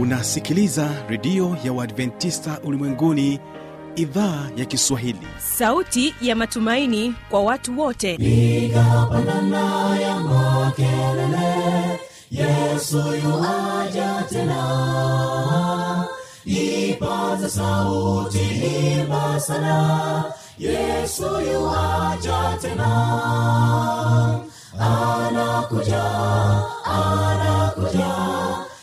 unasikiliza redio ya uadventista ulimwenguni idhaa ya kiswahili. Sauti ya matumaini kwa watu wote. Igapanana ya makelele yesu yuaja tena. Ipaza sauti imba sana yesu yuaja tena. Anakuja anakuja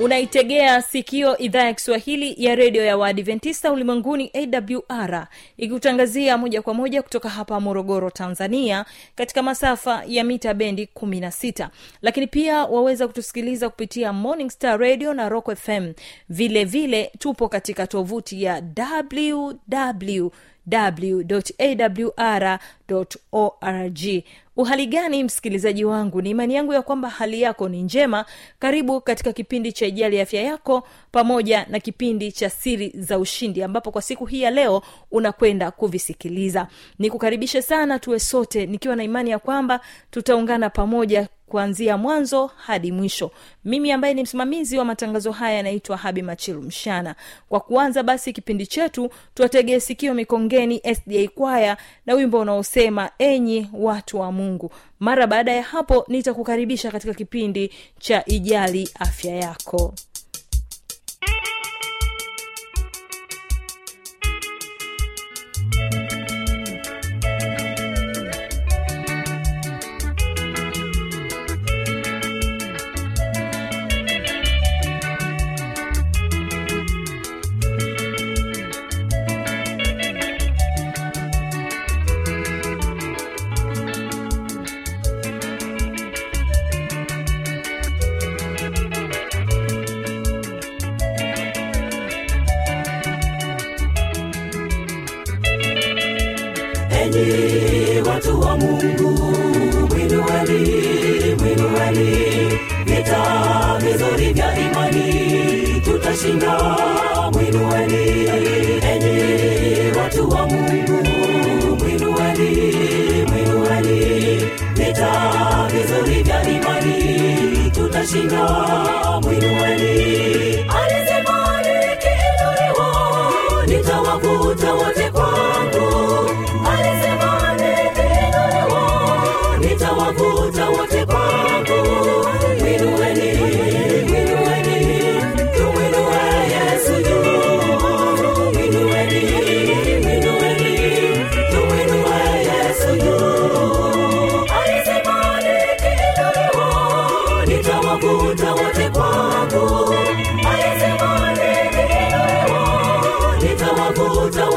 unaitegea sikio idhaa ya kiswahili ya redio ya waadventista ulimwenguni awr ikikutangazia moja kwa moja kutoka hapa morogoro tanzania katika masafa ya mita bendi 16 lakini pia waweza kutusikiliza kupitia morning star radio na rock fm vile vile tupo katika tovuti ya www www.awr.org uhali gani msikilizaji wangu? Ni imani yangu ya kwamba hali yako ni njema. Karibu katika kipindi cha ijali afya yako pamoja na kipindi cha siri za ushindi ambapo kwa siku hii ya leo unakwenda kuvisikiliza. Nikukaribishe sana tuwe sote nikiwa na imani ya kwamba tutaungana pamoja kuanzia mwanzo hadi mwisho. Mimi ambaye ni msimamizi wa matangazo haya yanaitwa habi machilu mshana. Kwa kuanza basi kipindi chetu tuwategee sikio mikongeni sda kwaya na wimbo unaosema enyi watu wa mungu. Mara baada ya hapo nitakukaribisha katika kipindi cha ijali afya yako watu wa mungu. Mwinueni mwinueni. Vita vizuri vya imani tutashinda. Mwinueni enyi watu wa mungu. Mwinueni mwinueni. Vita vizuri vya imani tutashinda. Mwinueni nitawavuta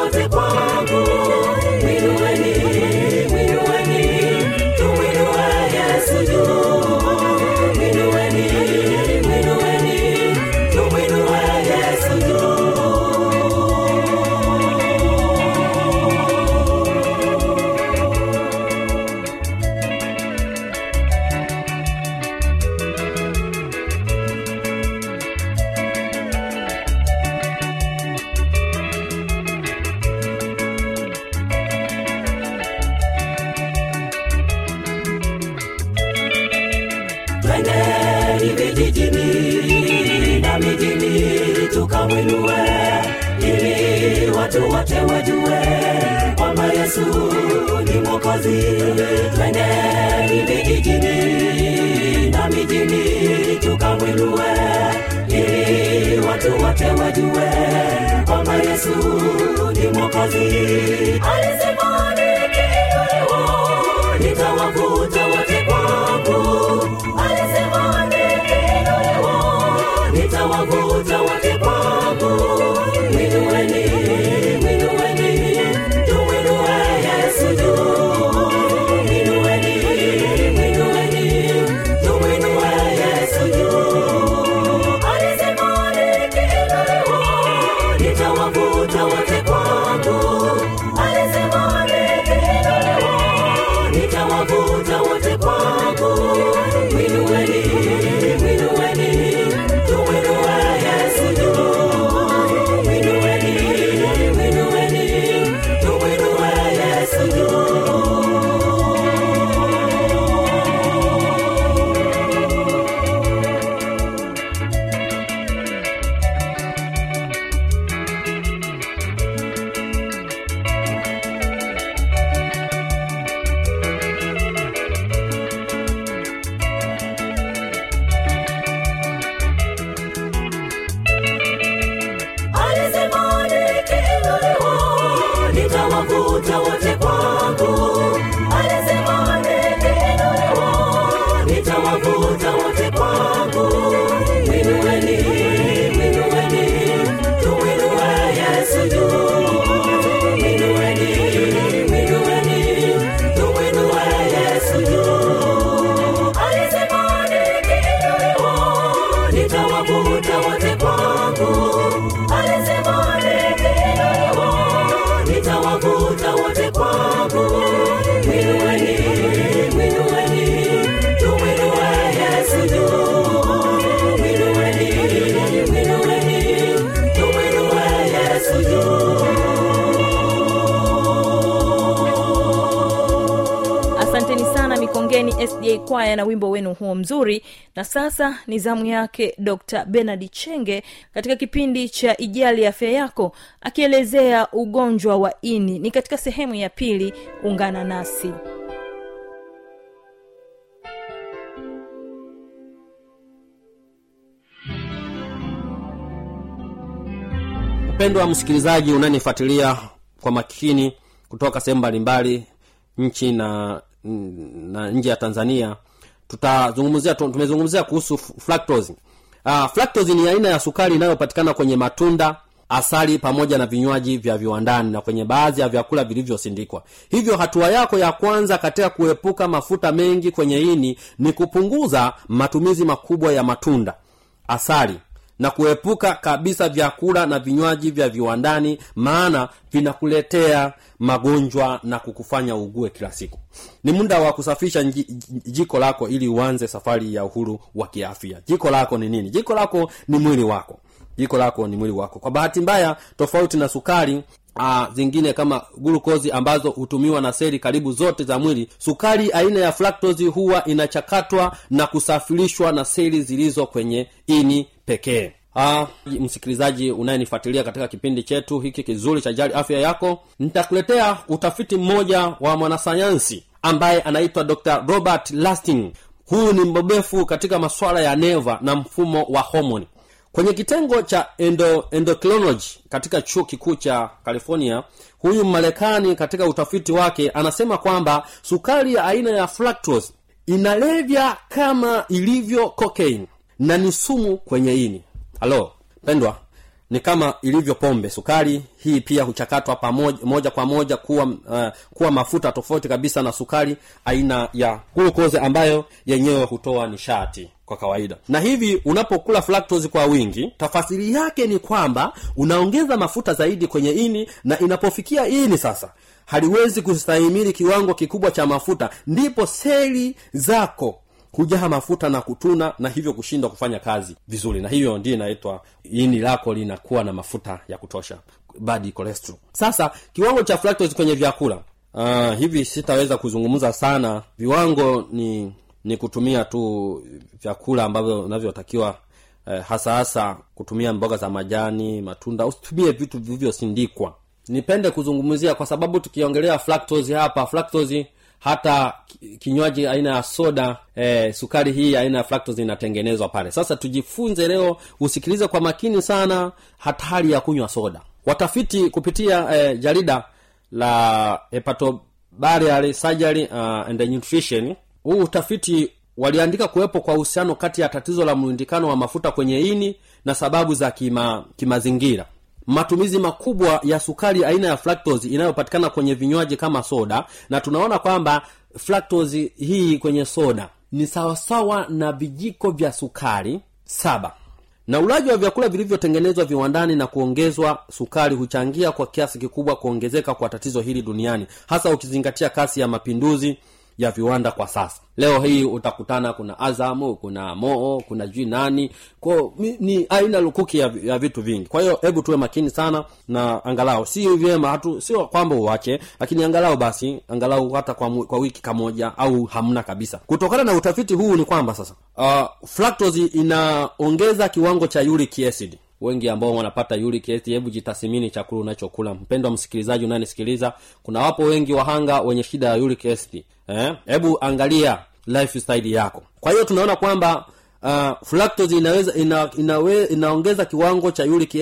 mwokozi alisema sda kwaya na wimbo wenu huo mzuri. Na sasa ni zamu yake dr benard chenge katika kipindi cha ijali afya yako akielezea ugonjwa wa ini. Ni katika sehemu ya pili ungana nasi. Mpendwa msikilizaji unanifuatilia kwa makini kutoka sehemu mbalimbali nchi na na nje ya tanzania tutazungumzia tumezungumzia kuhusu fructose. Uh, fructose ni aina ya sukari inayopatikana kwenye matunda asali pamoja na vinywaji vya viwandani na kwenye baadhi ya vyakula vilivyosindikwa. Hivyo hatua yako ya kwanza katika kuepuka mafuta mengi kwenye ini ni kupunguza matumizi makubwa ya matunda asali na kuepuka kabisa vyakula na vinywaji vya viwandani maana vinakuletea magonjwa na kukufanya ugue kila siku. Ni muda wa kusafisha jiko lako ili uanze safari ya uhuru wa kiafya. Jiko lako ni nini? Jiko lako ni mwili wako. Jiko lako ni mwili wako. Kwa bahati mbaya tofauti na sukari Aa, zingine kama glukozi ambazo hutumiwa na seli karibu zote za mwili. Sukari aina ya fructose huwa inachakatwa na kusafirishwa na seli zilizo kwenye ini pekee. Ah, msikilizaji unayenifuatilia katika kipindi chetu hiki kizuri cha jali afya yako nitakuletea utafiti mmoja wa mwanasayansi ambaye anaitwa dr robert lasting. Huyu ni mbobefu katika masuala ya neva na mfumo wa homoni kwenye kitengo cha endo, endocrinology katika chuo kikuu cha california huyu marekani katika utafiti wake anasema kwamba sukari ya aina ya fructose inalevya kama ilivyo cocaine na ni sumu kwenye ini. Halo pendwa ni kama ilivyo pombe sukari. Hii pia huchakatwa pamoja moja kwa moja kuwa uh, kuwa mafuta tofauti kabisa na sukari aina ya glucose ambayo yenyewe hutoa nishati kwa kawaida. Na hivi unapokula fructose kwa wingi tafasiri yake ni kwamba unaongeza mafuta zaidi kwenye ini na inapofikia ini sasa haliwezi kustahimili kiwango kikubwa cha mafuta ndipo seli zako kujaa mafuta na kutuna na hivyo kushindwa kufanya kazi vizuri. Na hiyo ndio inaitwa ini lako linakuwa na mafuta ya kutosha. Bad cholesterol. Sasa kiwango cha fructose kwenye vyakula. Uh, hivi sitaweza kuzungumza sana. Viwango ni ni kutumia tu vyakula ambavyo unavyotakiwa eh, hasa hasa kutumia mboga za majani matunda. Usitumie vitu vilivyosindikwa nipende kuzungumzia kwa sababu tukiongelea fructose hapa fructose hata kinywaji aina ya soda eh, sukari hii aina ya fructose inatengenezwa pale. Sasa tujifunze leo usikilize kwa makini sana hatari ya kunywa soda. Watafiti kupitia eh, jarida la hepatobariary surgery uh, and nutrition huu utafiti waliandika kuwepo kwa uhusiano kati ya tatizo la mlundikano wa mafuta kwenye ini na sababu za kima, kimazingira matumizi makubwa ya sukari aina ya fructose inayopatikana kwenye vinywaji kama soda na tunaona kwamba fructose hii kwenye soda ni sawasawa na vijiko vya sukari saba. Na ulaji wa vyakula vilivyotengenezwa viwandani na kuongezwa sukari huchangia kwa kiasi kikubwa kuongezeka kwa tatizo hili duniani hasa ukizingatia kasi ya mapinduzi ya viwanda kwa sasa. Leo hii utakutana kuna azamu kuna moo kuna jui nani. Mi- ni aina lukuki ya, ya vitu vingi. Kwa hiyo hebu tuwe makini sana na angalau. Si vyema hatu sio kwamba uwache, lakini angalau basi angalau hata kwa, kwa wiki kamoja au hamna kabisa. Kutokana na utafiti huu ni kwamba sasa uh, inaongeza kiwango cha uric acid wengi ambao wanapata uric acid hebu jitathimini chakula unachokula. Mpendwa msikilizaji unanisikiliza kuna wapo wengi wahanga wenye shida ya uric acid eh? hebu angalia lifestyle yako. Kwa hiyo tunaona kwamba uh, inaweza ina, inawe, inaongeza kiwango cha uric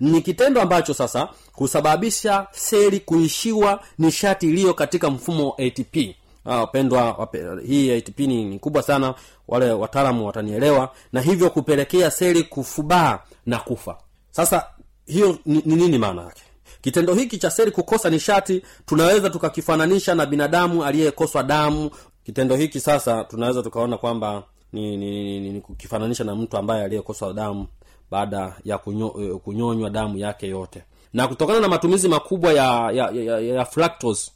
ni kitendo ambacho sasa husababisha seli kuishiwa nishati iliyo katika mfumo atp wapendwa wape, hii ATP ni, ni kubwa sana. Wale wataalamu watanielewa. Na hivyo kupelekea seli kufubaa na kufa. Sasa hiyo ni, ni nini maana yake? Kitendo hiki cha seli kukosa nishati tunaweza tukakifananisha na binadamu aliyekoswa damu. Kitendo hiki sasa tunaweza tukaona kwamba ni, ni, ni, ni, ni kukifananisha na mtu ambaye aliyekoswa damu baada ya kunyo, eh, kunyonywa damu yake yote. Na kutokana na matumizi makubwa ya ya, ya, ya, ya fructose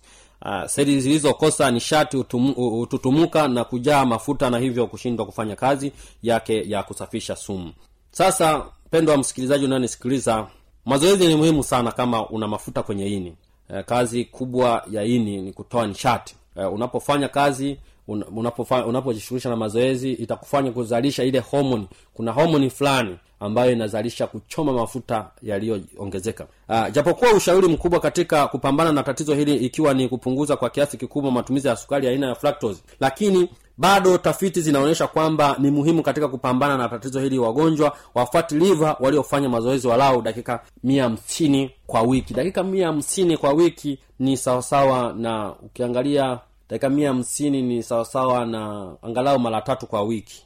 Uh, seli zilizokosa nishati hututumuka na kujaa mafuta na hivyo kushindwa kufanya kazi yake ya kusafisha sumu. Sasa mpendo wa msikilizaji unayonisikiliza mazoezi ni muhimu sana kama una mafuta kwenye ini. Uh, kazi kubwa ya ini ni kutoa nishati. Uh, unapofanya kazi un- unapofa- unapojishughulisha na mazoezi itakufanya kuzalisha ile homoni kuna homoni fulani ambayo inazalisha kuchoma mafuta yaliyoongezeka. Uh, japokuwa ushauri mkubwa katika kupambana na tatizo hili ikiwa ni kupunguza kwa kiasi kikubwa matumizi ya sukari ya aina ya fructose. Lakini bado tafiti zinaonyesha kwamba ni muhimu katika kupambana na tatizo hili wagonjwa wafatiliva waliofanya mazoezi walau dakika mia hamsini kwa wiki. Dakika mia hamsini kwa wiki ni sawasawa na ukiangalia dakika mia hamsini ni sawasawa na angalau mara tatu kwa wiki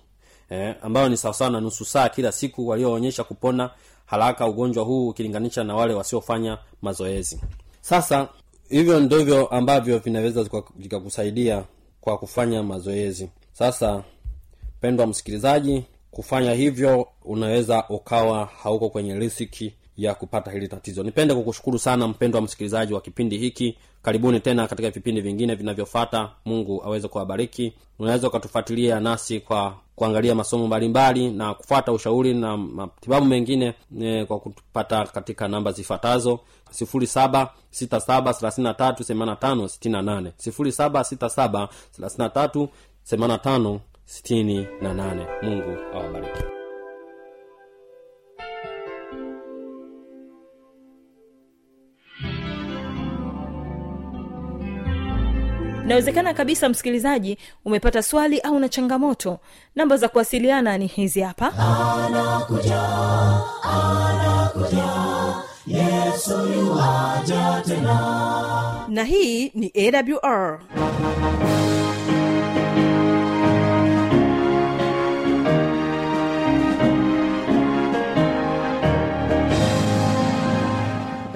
eh, ambayo ni sawasawa na nusu saa kila siku walioonyesha kupona haraka ugonjwa huu ukilinganisha na wale wasiofanya mazoezi. Sasa hivyo ndivyo ambavyo vinaweza vikakusaidia kwa kufanya mazoezi. Sasa pendwa msikilizaji kufanya hivyo unaweza ukawa hauko kwenye risiki ya kupata hili tatizo. Nipende kukushukuru sana mpendwa msikilizaji wa kipindi hiki karibuni tena katika vipindi vingine vinavyofata mungu aweze kuwabariki. Unaweza ukatufuatilia nasi kwa kuangalia masomo mbalimbali na kufuata ushauri na matibabu mengine e, kwa kutupata katika namba zifuatazo. 0767338568 0767338568 mungu awabariki inawezekana kabisa msikilizaji umepata swali au na changamoto. Namba za kuwasiliana ni hizi hapa. Na hii ni awr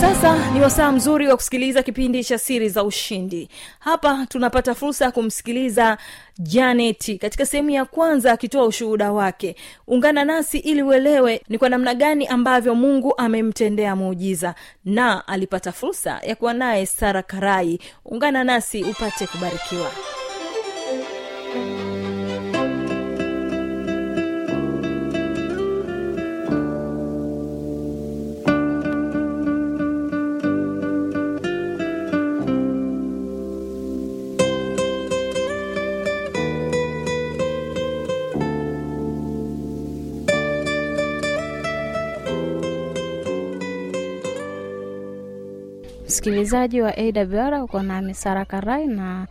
sasa ni wasaa mzuri wa kusikiliza kipindi cha siri za ushindi. Hapa tunapata fursa ya kumsikiliza janeti katika sehemu ya kwanza akitoa ushuhuda wake. Ungana nasi ili uelewe ni kwa namna gani ambavyo mungu amemtendea muujiza na alipata fursa ya kuwa naye sara karai. Ungana nasi upate kubarikiwa msikilizaji wa awr uko nami sara karai na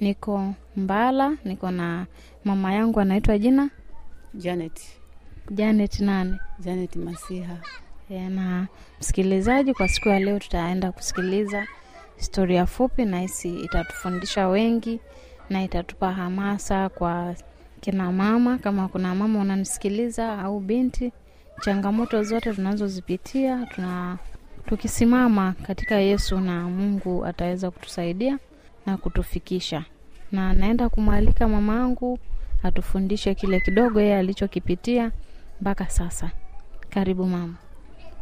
niko mbala niko na mama yangu anaitwa jina Janet, janet nani? Janet Masiha. E, na msikilizaji kwa siku ya leo tutaenda kusikiliza historia fupi na hisi itatufundisha wengi na itatupa hamasa kwa kina mama kama kuna mama unanisikiliza au binti changamoto zote tunazozipitia tuna tukisimama katika yesu na mungu ataweza kutusaidia na kutufikisha na naenda kumwalika mama angu atufundishe kile kidogo yeye alichokipitia mpaka sasa karibu mama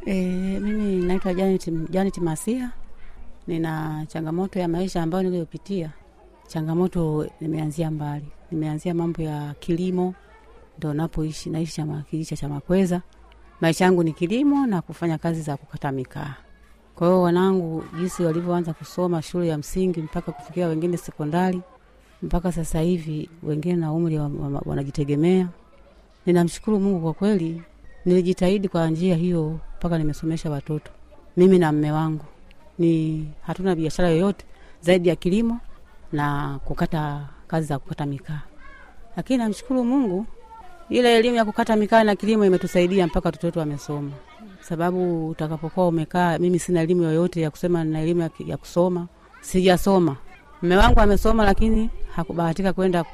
E, mimi naitwa Janet, Janet Masiha. Nina changamoto ya maisha ambayo niliyopitia. Changamoto nimeanzia mbali, nimeanzia mambo ya kilimo, ndo napoishi, naishi chama kijiji cha Chamakweza. Maisha yangu ni kilimo na kufanya kazi za kukata mikaa. Kwa hiyo wanangu jinsi walivyoanza kusoma shule ya msingi mpaka kufikia wengine sekondari, mpaka sasa hivi wengine na umri wa- wa- wanajitegemea. Ninamshukuru Mungu kwa kweli, nilijitahidi kwa njia hiyo mpaka nimesomesha watoto mimi na mme wangu. Ni hatuna biashara yoyote zaidi ya kilimo na kukata kazi za kukata mikaa, lakini namshukuru Mungu, ile elimu ya kukata mikaa na kilimo imetusaidia mpaka watoto wetu wamesoma, sababu utakapokuwa umekaa, mimi sina elimu yoyote ya kusema na elimu ya, ya kusoma, sijasoma. Mme wangu amesoma, lakini hakubahatika kwenda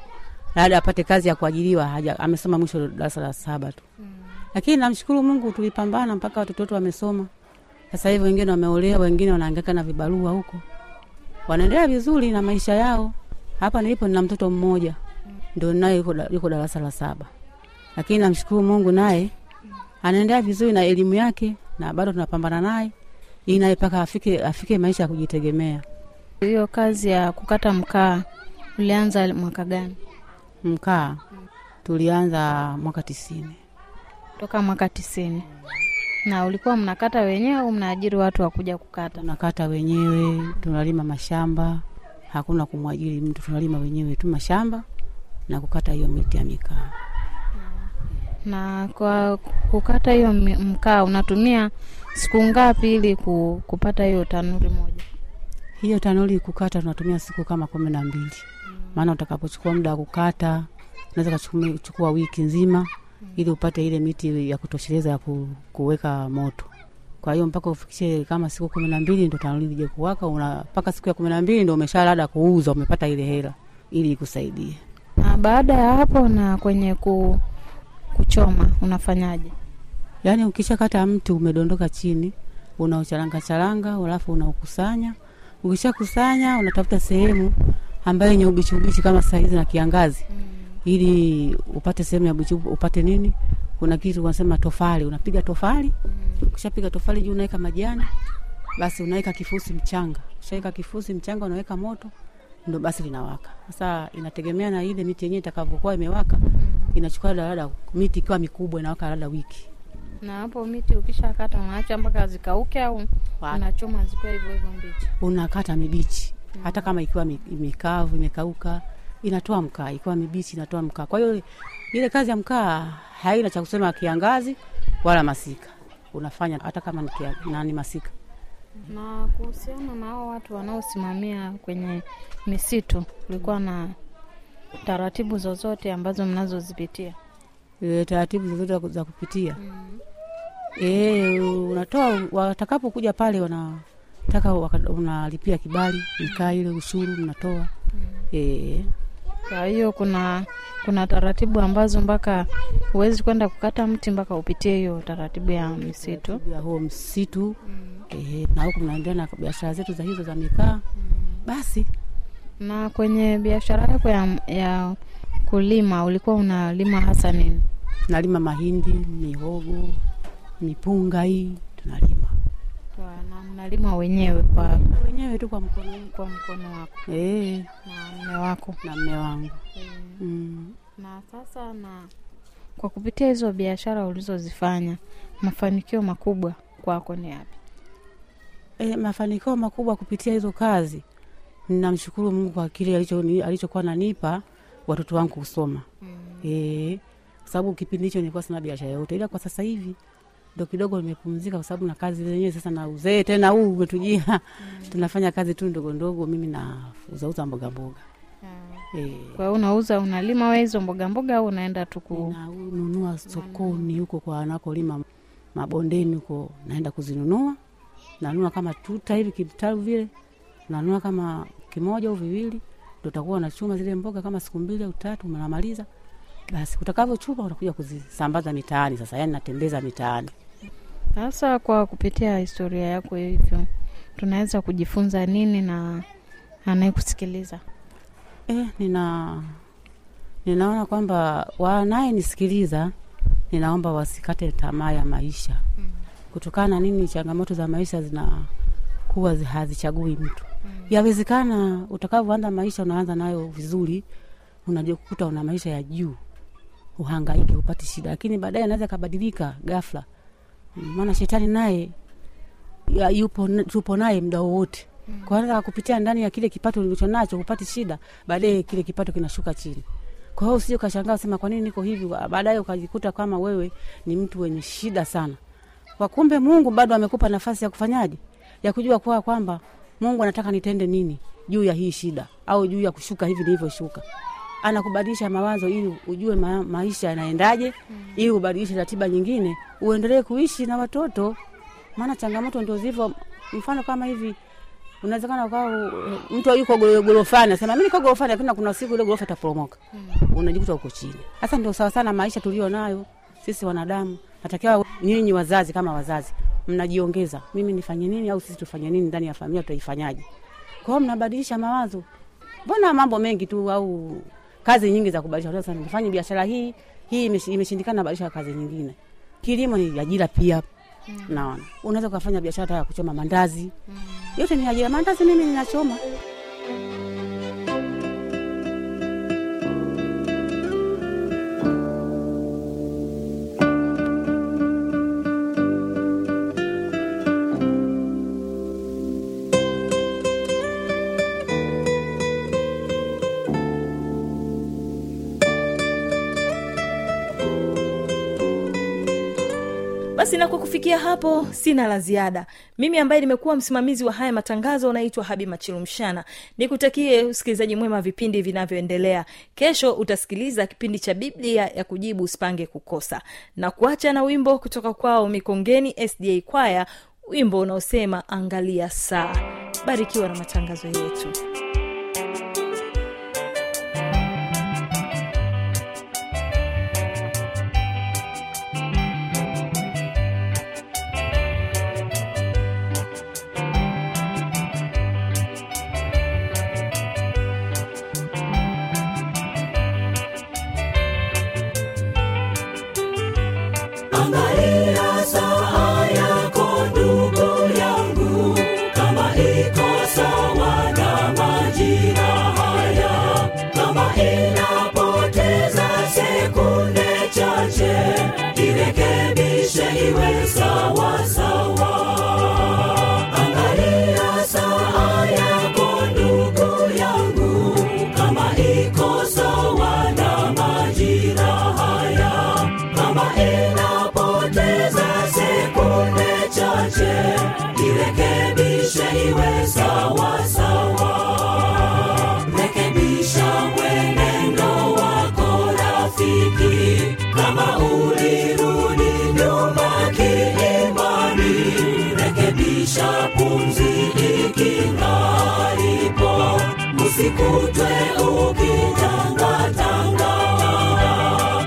labda apate kazi ya kuajiriwa, haja amesoma mwisho darasa la saba tu. Lakini namshukuru Mungu tulipambana mpaka watoto wetu wamesoma. Sasa hivi wengine wameolewa, wengine wanahangaika na vibarua huko, wanaendelea vizuri na maisha yao. Hapa nilipo nina mtoto mmoja. Ndio naye yuko, yuko darasa la saba, lakini namshukuru Mungu naye anaendelea vizuri na elimu yake, na bado tunapambana naye ili naye mpaka afike, afike maisha ya kujitegemea. hiyo kazi ya kukata mkaa ulianza mwaka gani Mkaa tulianza mwaka tisini. toka mwaka tisini na ulikuwa mnakata wenyewe au mnaajiri watu wakuja kukata tunakata wenyewe, tunalima mashamba, hakuna kumwajiri mtu, tunalima wenyewe tu mashamba na kukata hiyo miti ya mikaa. Na kwa kukata hiyo mkaa unatumia siku ngapi ili kupata hiyo tanuri moja Hiyo tanuri kukata tunatumia siku kama kumi na mbili, maana utakapochukua muda wa kukata unaweza kuchukua chukua wiki nzima ili upate ile miti ya kutosheleza ya kuweka moto. Kwa hiyo mpaka ufikishe kama siku kumi na mbili ndo tanuri lije kuwaka, mpaka siku ya kumi na mbili ndo umesha labda kuuza, umepata ile hela ili ikusaidie. na baada ya hapo na kwenye ku, kuchoma unafanyaje? Yaani ukishakata mti umedondoka chini, unaucharanga charanga, alafu unaukusanya. Ukishakusanya unatafuta sehemu ambayo yenye ubichi ubichi kama saa hizi na kiangazi, ili upate sehemu ya ubichi, upate nini, kuna kitu unasema tofali, unapiga tofali. Ukishapiga tofali juu unaweka majani, basi unaweka kifusi mchanga. Ushaweka kifusi mchanga, unaweka moto, ndo basi linawaka. Sasa inategemea na ile miti yenyewe itakavyokuwa imewaka, inachukua labda miti ikiwa mikubwa inawaka labda wiki. Na hapo miti ukishakata unaacha mpaka zikauke au unachoma zikiwa hivyo hivyo mbichi? Unakata mibichi. Hata kama ikiwa imekavu, imekauka inatoa mkaa. Ikiwa mibichi inatoa mkaa. Kwa hiyo ile kazi ya mkaa haina cha kusema kiangazi wala masika. Unafanya hata kama ni nani masika. Na kuhusiana na hao watu wanaosimamia kwenye misitu. Kulikuwa na taratibu zozote ambazo mnazozipitia? E, taratibu zozote za kupitia? E, unatoa watakapokuja pale wanataka unalipia kibali mkaa ile ushuru mnatoa. E, kwa hiyo kuna kuna taratibu ambazo mpaka huwezi kwenda kukata mti mpaka upitie hiyo taratibu ya misitu. Ya huo msitu. E, na huku mnaendelea na biashara zetu za hizo za mikaa. Basi na kwenye biashara yako ya, ya kulima ulikuwa unalima hasa nini? Nalima mahindi, mihogo, mipunga hii tunalima na mnalima wenyewe kwa, wenyewe tu kwa mkono. kwa mkono wako? Eh, na mme wako? Na mme wangu. Mm. na sasa na kwa kupitia hizo biashara ulizozifanya mafanikio makubwa kwako ni yapi? E, mafanikio makubwa kupitia hizo kazi, ninamshukuru Mungu kwa kile alichokuwa nanipa watoto wangu kusoma. Mm. E, sababu kipindi hicho nilikuwa sina biashara yote, ila kwa sasa hivi ndo kidogo nimepumzika kwa sababu na kazi zenyewe sasa na uzee tena huu umetujia. Tunafanya kazi tu ndogo ndogo mimi nauzauza mboga mboga. Eh, kwa hiyo unauza unalima wewe hizo mboga mboga au unaenda tu kununua sokoni huko kwa wanakolima mabondeni huko naenda kuzinunua. Nanunua kama tuta hivi kitalu vile. Nanunua kama kimoja au viwili ndo utakuwa unachuma zile mboga kama siku mbili au tatu unamaliza. Basi utakavyochuma unakuja kuzisambaza mitaani sasa yani natembeza mitaani. Sasa kwa kupitia historia yako hivyo tunaweza kujifunza nini na anayekusikiliza? Eh, nina ninaona kwamba wanayenisikiliza ninaomba wasikate tamaa ya maisha. Kutokana na nini changamoto za maisha zinakuwa hazichagui mtu yawezekana utakavyoanza maisha unaanza nayo vizuri unajikuta una maisha ya juu uhangaike upate shida. Lakini baadaye anaweza kabadilika ghafla. Mm, maana shetani naye yupo tupo naye muda wowote. Kwa anaweza kupitia ndani ya kile kipato ulicho nacho upate shida baadaye kile kipato kinashuka chini. Kwa hiyo usije ukashangaa sema kwa nini niko hivi? Baadaye ukajikuta kama wewe ni mtu wenye shida sana. Kwa kumbe mungu bado amekupa nafasi ya kufanyaje? Ya kujua kuwa kwamba mungu anataka nitende nini juu ya hii shida au juu ya kushuka hivi nilivyoshuka? Anakubadilisha mawazo ili ujue ma, maisha yanaendaje ili ubadilishe ratiba nyingine uendelee kuishi na watoto. Maana changamoto ndio zivyo mfano kama hivi unawezekana ukawa mtu yuko gorofani asema mimi niko gorofani lakini kuna siku ile gorofa itaporomoka. Unajikuta uko chini. Sasa ndio sawa sana maisha tulio nayo sisi wanadamu natakiwa nyinyi wazazi kama wazazi mnajiongeza mimi nifanye nini au sisi tufanye nini ndani ya familia tutaifanyaje? Kwao mnabadilisha mawazo. Mbona mambo mengi tu au kazi nyingi za kubadilisha? Sasa nifanye biashara hii hii imeshindikana nabadilisha kazi nyingine. Kilimo ni ajira pia. Naona unaweza ukafanya biashara ya kuchoma mandazi. Yote ni ajira. Mandazi mimi ninachoma basi na kwa kufikia hapo sina la ziada. Mimi ambaye nimekuwa msimamizi wa haya matangazo naitwa habi machilumshana nikutakie usikilizaji mwema vipindi vinavyoendelea. Kesho utasikiliza kipindi cha biblia ya kujibu usipange kukosa. Na kuacha na wimbo kutoka kwao mikongeni sda kwaya wimbo unaosema angalia saa. Barikiwa na matangazo yetu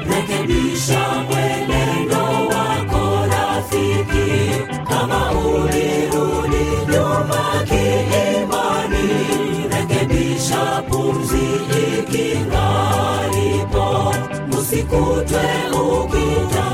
Rekebisha mwenendo wako rafiki, kama ulirudi nyuma kiimani, rekebisha pumzi ikingalipo, usikutwe ukitangatanga.